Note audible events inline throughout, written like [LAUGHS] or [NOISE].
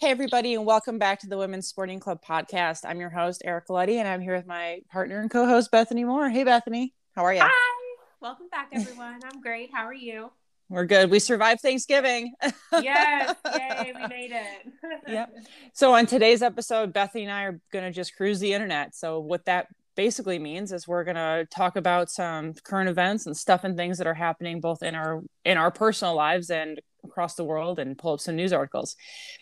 Hey, everybody, and welcome back to the Women's Sporting Club podcast. I'm your host, Ericka Letty, and I'm here with my partner and co host, Bethany Moore. Hey, Bethany, how are you? Hi, welcome back, everyone. I'm great. How are you? We're good. We survived Thanksgiving. yes, [LAUGHS] yay, we made it. [LAUGHS] yep. So, on today's episode, Bethany and I are going to just cruise the internet. So, what that basically means is we're going to talk about some current events and stuff and things that are happening both in our in our personal lives and across the world and pull up some news articles.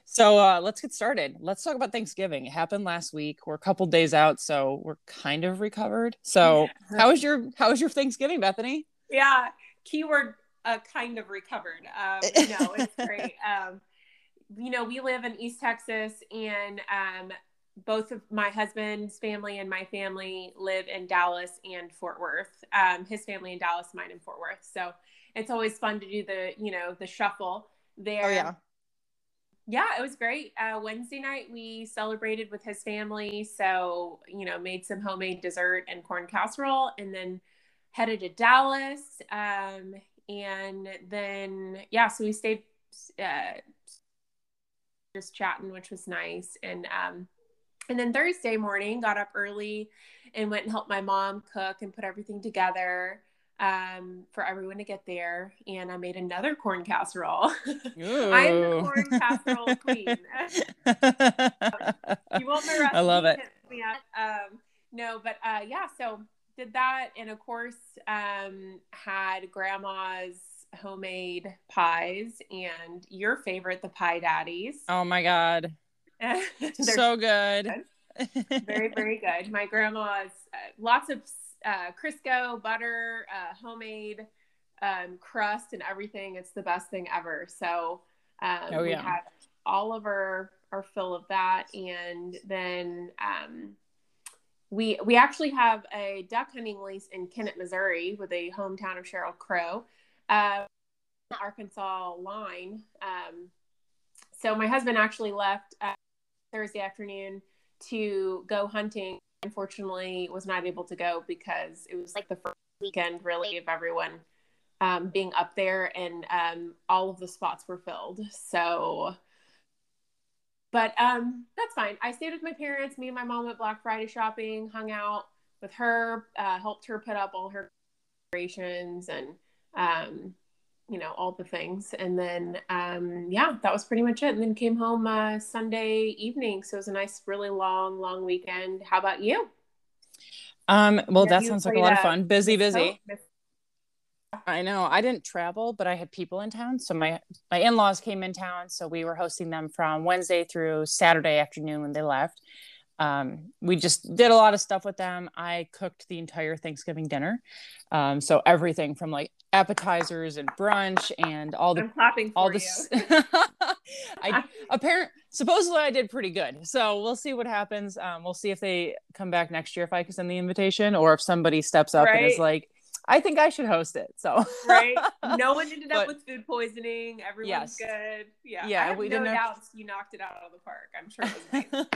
So uh, let's get started. Let's talk about Thanksgiving. It happened last week. We're a couple days out, so we're kind of recovered. So yeah. how was your how was your Thanksgiving, Bethany? Yeah, keyword uh, kind of recovered. Um, [LAUGHS] no, it's great. Um, you know, we live in East Texas, and um, both of my husband's family and my family live in Dallas and Fort Worth. Um, his family in Dallas, mine in Fort Worth. So it's always fun to do the you know the shuffle there. Oh yeah. Yeah, it was great. Uh, Wednesday night we celebrated with his family, so you know made some homemade dessert and corn casserole, and then headed to Dallas. Um, and then yeah, so we stayed uh, just chatting, which was nice. And um, and then Thursday morning, got up early and went and helped my mom cook and put everything together um, for everyone to get there. And I made another corn casserole. [LAUGHS] I'm the corn casserole [LAUGHS] queen. you want my recipe? I love it. Um, no, but uh, yeah, so did that. And of course, um, had grandma's homemade pies and your favorite, the pie daddies. Oh my God. [LAUGHS] so good. good. Very, very good. My grandma's uh, lots of uh, Crisco butter, uh, homemade um, crust, and everything. It's the best thing ever. So um, oh, yeah. we had all of our our fill of that, and then um, we we actually have a duck hunting lease in Kennett, Missouri, with a hometown of Sheryl Crow, uh, Arkansas line. Um, so my husband actually left uh, Thursday afternoon to go hunting unfortunately was not able to go because it was like the first weekend really of everyone um, being up there and um, all of the spots were filled. So but um, that's fine. I stayed with my parents. Me and my mom went black friday shopping hung out with her uh, helped her put up all her decorations and um, you know all the things. And then um yeah that was pretty much it. And then came home uh sunday evening. So it was a nice really long long weekend. How about you? Um well that sounds like a lot of fun. Busy busy. I know. I didn't travel, but I had people in town. So my my in-laws came in town, so we were hosting them from Wednesday through Saturday afternoon when they left. Um, we just did a lot of stuff with them. I cooked the entire Thanksgiving dinner. Um, so everything from like appetizers and brunch and all the all the [LAUGHS] I apparent supposedly I did pretty good. So we'll see what happens. Um, we'll see if they come back next year if I can send the invitation or if somebody steps up right. and is like, I think I should host it. So right, [LAUGHS] no one ended up with food poisoning. Everyone's yes. good. Yeah, yeah. we no didn't you knocked it out of the park. I'm sure.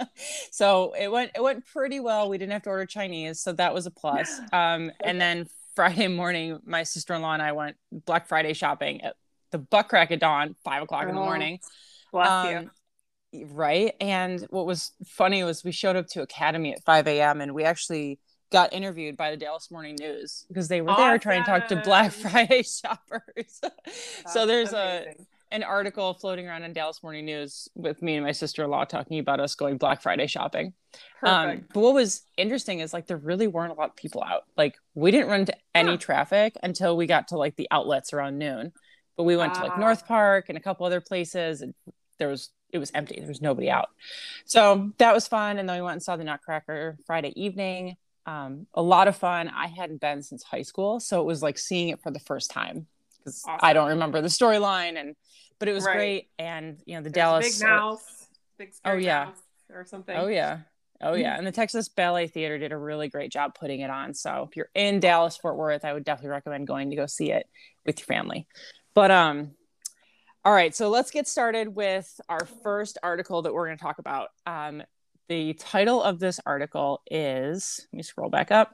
It [LAUGHS] so it went it went pretty well. We didn't have to order Chinese, so that was a plus. Um, and then Friday morning, my sister in law and I went Black Friday shopping at the butt crack of dawn, five o'clock oh, in the oh, morning. Bless um, you. Right. And what was funny was we showed up to Academy at 5 a.m. and we actually got interviewed by the Dallas Morning News because they were awesome. there trying to talk to Black [LAUGHS] Friday shoppers. [LAUGHS] so there's amazing. a an article floating around in Dallas Morning News with me and my sister-in-law talking about us going Black Friday shopping. Um, but what was interesting is like there really weren't a lot of people out. Like we didn't run into any yeah. traffic until we got to like the outlets around noon. But we went to like North Park and a couple other places and there was it was empty. There was nobody out. So that was fun. And then we went and saw the Nutcracker Friday evening um, a lot of fun. I hadn't been since high school, so it was like seeing it for the first time because awesome. I don't remember the storyline, and but it was right. great. And you know the There's Dallas big mouse, big oh yeah, or something. Oh yeah. Oh yeah, [CLEARS THROAT] and the Texas Ballet Theater did a really great job putting it on. So if you're in Dallas Fort Worth, I would definitely recommend going to go see it with your family. But um all right, so let's get started with our first article that we're going to talk about. Um, the title of this article is let me scroll back up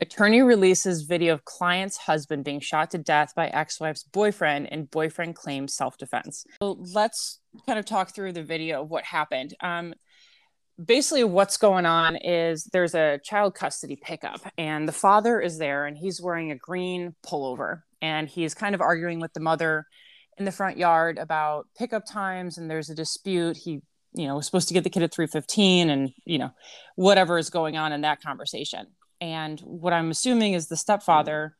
Attorney releases video of client's husband being shot to death by ex-wife's boyfriend, and boyfriend claims self-defense. So let's kind of talk through the video of what happened. Um, basically, what's going on is there's a child custody pickup, and the father is there, and he's wearing a green pullover, and he's kind of arguing with the mother in the front yard about pickup times, and there's a dispute. He you know was supposed to get the kid at 315 and you know whatever is going on in that conversation and what i'm assuming is the stepfather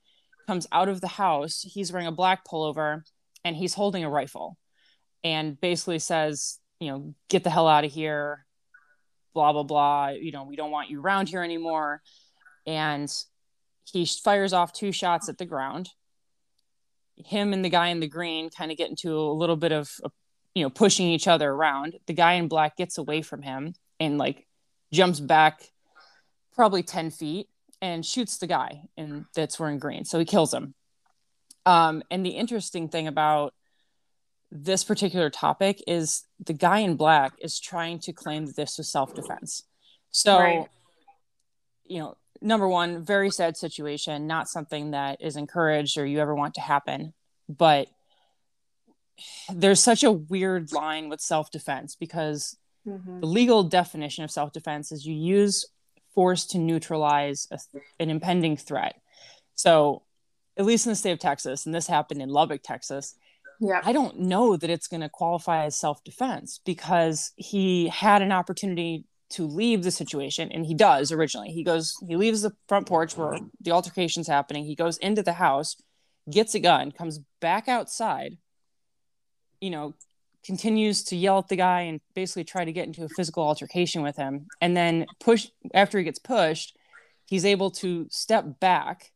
comes out of the house. He's wearing a black pullover and he's holding a rifle and basically says you know get the hell out of here blah blah blah. You know we don't want you around here anymore. And he fires off two shots at the ground. Him and the guy in the green kind of get into a little bit of a you know pushing each other around. The guy in black gets away from him and like jumps back probably 10 feet and shoots the guy and that's wearing green so he kills him um, and the interesting thing about this particular topic is the guy in black is trying to claim that this was self-defense so right. you know number one very sad situation not something that is encouraged or you ever want to happen but there's such a weird line with self-defense because mm-hmm. the legal definition of self-defense is you use force to neutralize a, an impending threat. So at least in the state of texas and this happened in lubbock texas yeah. i don't know that it's going to qualify as self-defense because he had an opportunity to leave the situation and he does originally. He goes he leaves the front porch where the altercation's happening. He goes into the house gets a gun comes back outside you know, continues to yell at the guy and basically try to get into a physical altercation with him. And then push after he gets pushed, he's able to step back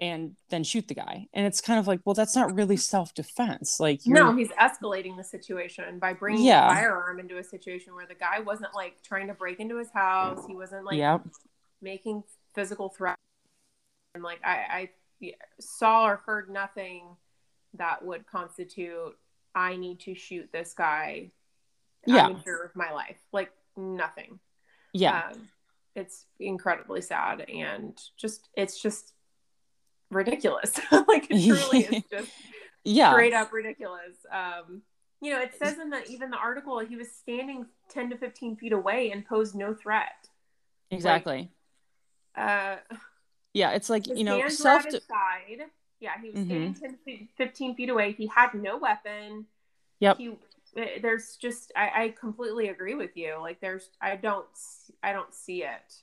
and then shoot the guy. And it's kind of like, well, that's not really self defense. Like, no, he's escalating the situation by bringing yeah. a firearm into a situation where the guy wasn't like trying to break into his house. He wasn't like yep. making physical threats. And like, I, I saw or heard nothing that would constitute I need to shoot this guy. Yeah. I'm fear of my life. Like nothing. Yeah. Um, it's incredibly sad and just it's just ridiculous. [LAUGHS] like it truly is [LAUGHS] just yeah. straight up ridiculous. Um, you know, it says in the even the article he was standing 10 to 15 feet away and posed no threat. Exactly. Like, uh yeah, it's like, you know, self de- side yeah, he was mm-hmm. standing 10 15 feet away. He had no weapon. Yep. He, eh, there's just I, I completely agree with you. Like there's I don't I don't see it.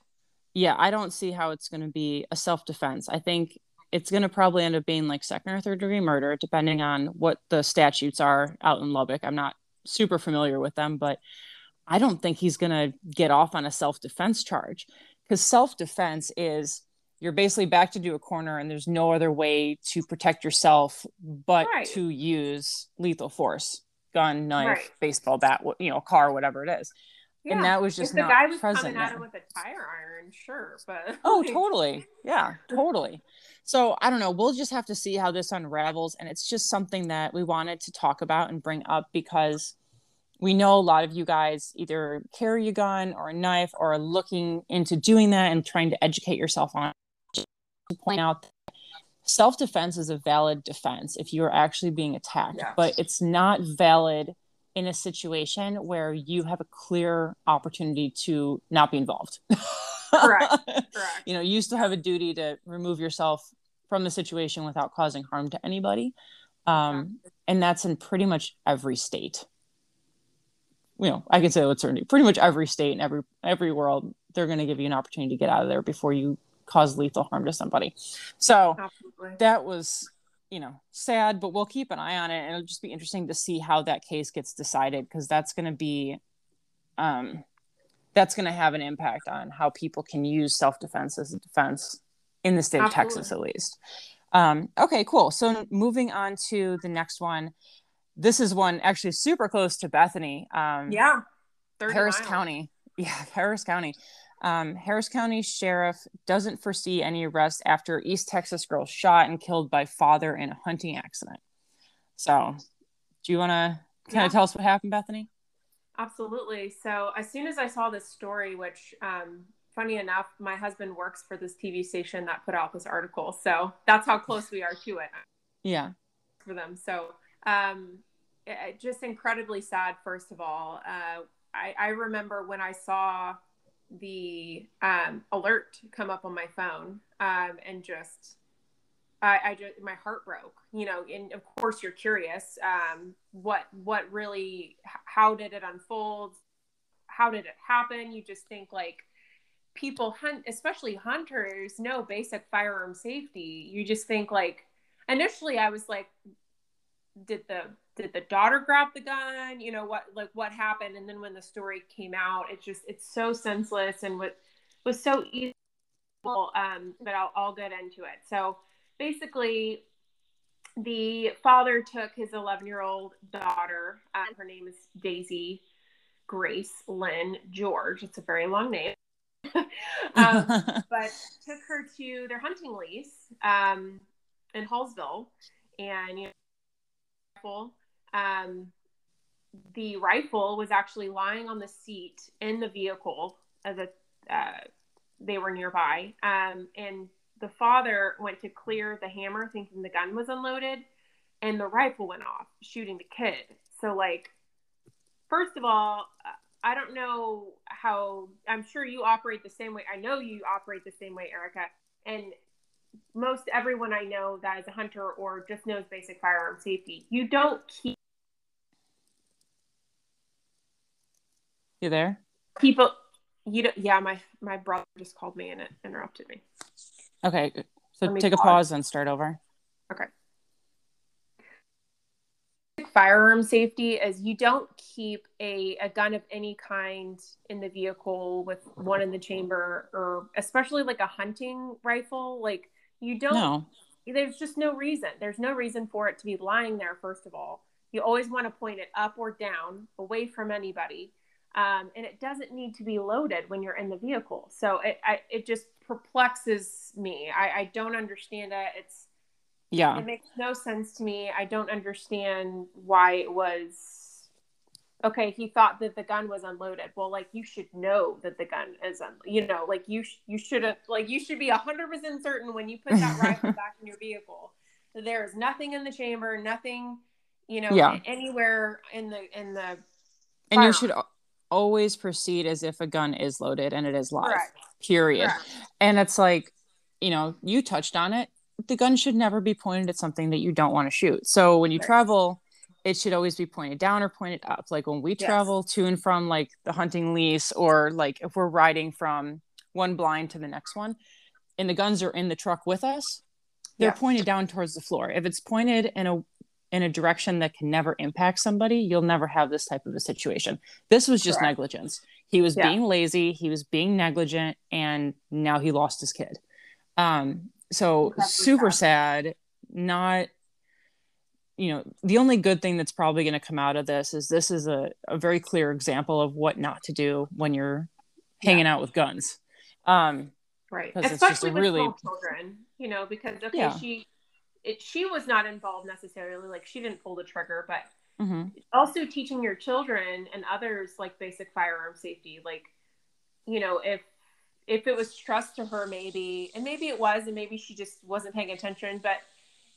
Yeah, I don't see how it's going to be a self defense. I think it's going to probably end up being like second or third degree murder, depending on what the statutes are out in Lubbock. I'm not super familiar with them, but I don't think he's going to get off on a self defense charge because self defense is you're basically back to do a corner and there's no other way to protect yourself but right. to use lethal force gun knife right. baseball bat you know car whatever it is yeah. and that was just if the not guy was present coming at him with a tire iron sure but [LAUGHS] oh totally yeah totally so i don't know we'll just have to see how this unravels and it's just something that we wanted to talk about and bring up because we know a lot of you guys either carry a gun or a knife or are looking into doing that and trying to educate yourself on to point out that self-defense is a valid defense if you're actually being attacked yeah. but it's not valid in a situation where you have a clear opportunity to not be involved. Correct. [LAUGHS] Correct. You know you still have a duty to remove yourself from the situation without causing harm to anybody um, and that's in pretty much every state. You know i can say with certainty pretty much every state and every every world they're going to give you an opportunity to get out of there before you cause lethal harm to somebody. So Absolutely. that was, you know, sad, but we'll keep an eye on it. And it'll just be interesting to see how that case gets decided because that's going to be, um, that's going to have an impact on how people can use self defense as a defense in the state Absolutely. of Texas, at least. Um, okay, cool. So moving on to the next one. This is one actually super close to Bethany. Um, yeah. Harris miles. County. [LAUGHS] Yeah, Harris County. Um, Harris County Sheriff doesn't foresee any arrest after East Texas girl shot and killed by father in a hunting accident. So, do you want to kind of tell us what happened, Bethany? Absolutely. So, as soon as I saw this story, which um, funny enough, my husband works for this TV station that put out this article. So that's how close we are to it. Yeah. For them. So um, it, just incredibly sad, first of all. Uh, I, I remember when I saw the um, alert come up on my phone um, and just I, I just my heart broke you know and of course you're curious um, what what really how did it unfold? How did it happen? You just think like people hunt especially hunters know basic firearm safety. You just think like initially i was like did the did the daughter grab the gun? You know what like what happened? And then when the story came out it's just it's so senseless and what was so easy um but I'll, I'll get into it. So basically the father took his 11 year old daughter um, her name is daisy grace lynn george. It's a very long name. [LAUGHS] Um, but took her to their hunting lease um, in hallsville. And you know. Um, the rifle was actually lying on the seat in the vehicle as a uh, they were nearby. Um, and the father went to clear the hammer, thinking the gun was unloaded, and the rifle went off, shooting the kid. So, like, first of all, I don't know how. I'm sure you operate the same way. I know you operate the same way, Ericka. And most everyone I know that is a hunter or just knows basic firearm safety, you don't keep. You there? People, you don't. Yeah, my my brother just called me and it interrupted me. Okay, so take pause. a pause and start over. Okay. Firearm safety is you don't keep a, a gun of any kind in the vehicle with one in the chamber or especially like a hunting rifle. Like you don't. No. There's just no reason. There's no reason for it to be lying there. First of all, you always want to point it up or down, away from anybody, um, and it doesn't need to be loaded when you're in the vehicle. So it I, it just perplexes me. I, I don't understand it. It's yeah, it makes no sense to me. I don't understand why it was okay he thought that the gun was unloaded well like you should know that the gun is un- you know like you sh- you should have like you should be 100% certain when you put that [LAUGHS] rifle back in your vehicle that there is nothing in the chamber nothing you know yeah. anywhere in the in the and you should always proceed as if a gun is loaded and it is live Correct. period Correct. and it's like you know you touched on it the gun should never be pointed at something that you don't want to shoot so when you right. travel it should always be pointed down or pointed up. Like when we yes. travel to and from like the hunting lease or like if we're riding from one blind to the next one and the guns are in the truck with us, they're pointed down towards the floor. If it's pointed in a in a direction that can never impact somebody, you'll never have this type of a situation. This was just Correct. negligence. He was yeah. being lazy, he was being negligent, and now he lost his kid. Um, so super sad. sad. Not you know the only good thing that's probably going to come out of this is this is a, a very clear example of what not to do when you're hanging yeah. out with guns um right especially with really children you know because okay yeah. she it, she was not involved necessarily like she didn't pull the trigger but mm-hmm. also teaching your children and others like basic firearm safety like you know if if it was trust to her maybe and maybe it was and maybe she just wasn't paying attention but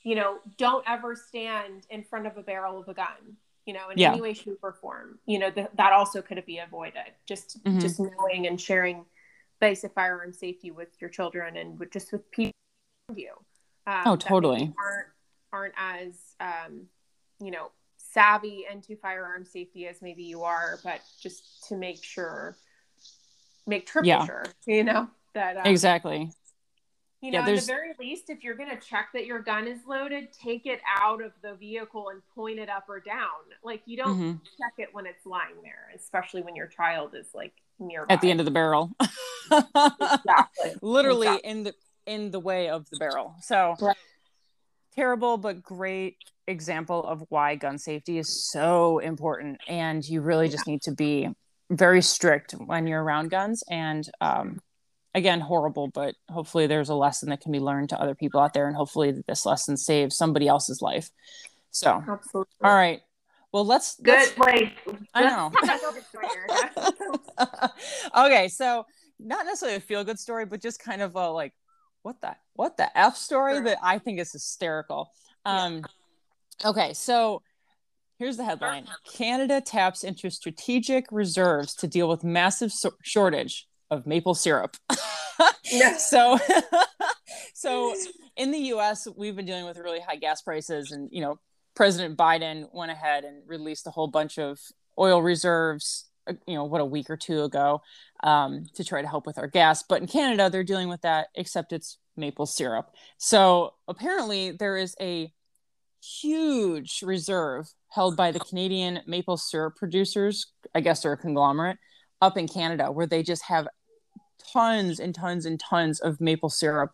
you know, don't ever stand in front of a barrel of a gun, you know, in yeah. any way, shape, or form. You know, th- that also could be avoided. Just mm-hmm. just knowing and sharing basic firearm safety with your children and with, just with people around you. Um, oh, totally. Aren't aren't as um, you know savvy into firearm safety as maybe you are, but just to make sure, make triple yeah. sure, you know that um, exactly you know, at the very least, if you're going to check that your gun is loaded, take it out of the vehicle and point it up or down. Like you don't mm-hmm. check it when it's lying there, especially when your child is like nearby. At the end of the barrel. [LAUGHS] exactly. Literally exactly. in the in the way of the barrel. So right. terrible but great example of why gun safety is so important. And you really just need to be very strict when you're around guns. And um, again horrible but hopefully there's a lesson that can be learned to other people out there. And hopefully this lesson saves somebody else's life. So Absolutely. all right. Well let's good let's, like i know. [LAUGHS] [LAUGHS] Okay. So not necessarily a feel good story, but just kind of a like, what the what the f story that I think is hysterical. Um, yeah. okay, so here's the headline: Canada taps into strategic reserves to deal with massive so- shortage of maple syrup. [LAUGHS] yeah. So, [LAUGHS] so in the U.S., we've been dealing with really high gas prices, and you know, President Biden went ahead and released a whole bunch of oil reserves. You know, what a week or two ago, um, to try to help with our gas. But in Canada, they're dealing with that, except it's maple syrup. So apparently, there is a huge reserve held by the Canadian maple syrup producers. I guess they're a conglomerate up in Canada where they just have tons and tons and tons of maple syrup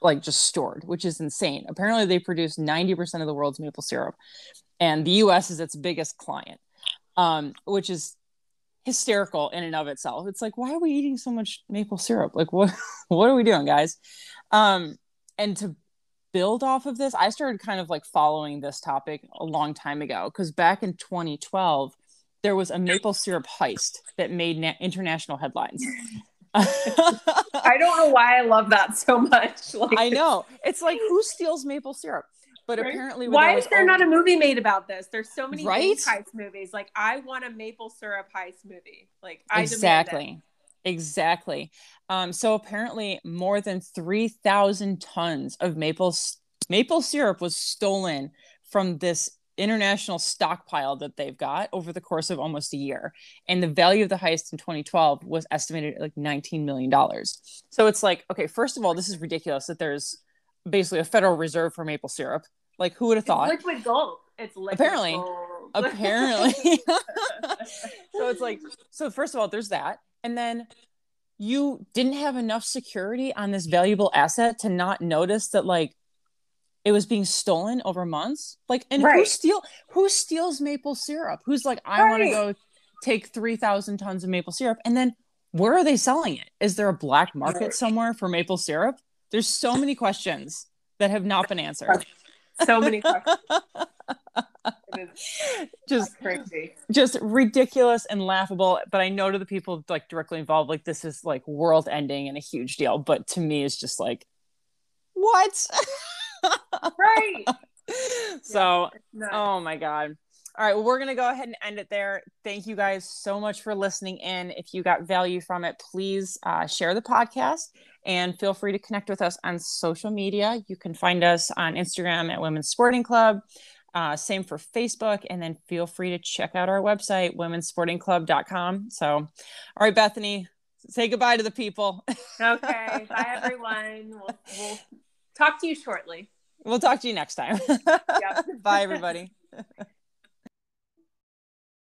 like just stored, which is insane. Apparently they produce 90% of the world's maple syrup and the US is its biggest client. Um, which is hysterical in and of itself. It's like why are we eating so much maple syrup? Like what [LAUGHS] what are we doing, guys? Um, and to build off of this, I started kind of like following this topic a long time ago because back in 2012 there was a maple syrup heist that made na- international headlines. [LAUGHS] I don't know why I love that so much. Like, I know. It's like who steals maple syrup? But right? apparently, why is there not a movie made about this? There's so many right? heist movies. Like, I want a maple syrup heist movie. Like, I exactly, exactly. Um, so apparently, more than three thousand tons of maple maple syrup was stolen from this international stockpile that they've got over the course of almost a year. And the value of the heist in 2012 was estimated at like $19 million. So it's like, okay, first of all, this is ridiculous that there's basically a Federal Reserve for maple syrup. Like, who would have thought? It's liquid gold. It's liquid apparently, gold. apparently. [LAUGHS] so it's like, so first of all, there's that. And then you didn't have enough security on this valuable asset to not notice that, like, it was being stolen over months. Like, and right. who steal who steals maple syrup? Who's like, I right. want to go take three thousand tons of maple syrup, and then where are they selling it? Is there a black market somewhere for maple syrup? There's so many questions that have not been answered. So many questions. [LAUGHS] just crazy just ridiculous and laughable but i know to the people like directly involved like this is like world ending and a huge deal but to me it's just like what [LAUGHS] right. so, yeah, oh my God. All right, well, we're going to go ahead and end it there. Thank you guys so much for listening in. If you got value from it, please uh, share the podcast and feel free to connect with us on social media. You can find us on Instagram at Women's Sporting Club. Uh, same for Facebook. And then feel free to check out our website, womensportingclub.com. So, all right, Bethany, say goodbye to the people. okay. Bye, [LAUGHS] everyone. We'll, we'll talk to you shortly. We'll talk to you next time. Yep. [LAUGHS] Bye, everybody. [LAUGHS]